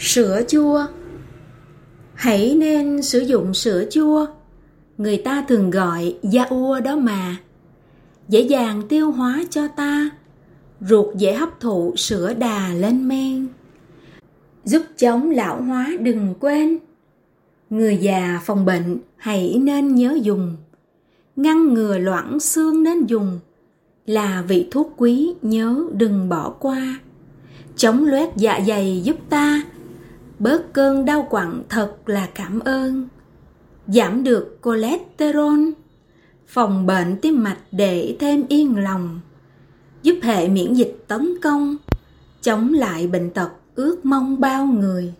Sữa chua. Hãy nên sử dụng sữa chua. Người ta thường gọi da ua đó mà. Dễ dàng tiêu hóa cho ta. Ruột dễ hấp thụ sữa đà lên men. Giúp chống lão hóa đừng quên. Người già phòng bệnh hãy nên nhớ dùng. Ngăn ngừa loãng xương nên dùng. Là vị thuốc quý, nhớ đừng bỏ qua. Chống loét dạ dày giúp ta. Bớt cơn đau quặn thật là cảm ơn. Giảm được cholesterol. Phòng bệnh tim mạch để thêm yên lòng. Giúp hệ miễn dịch tấn công. Chống lại bệnh tật ước mong bao người.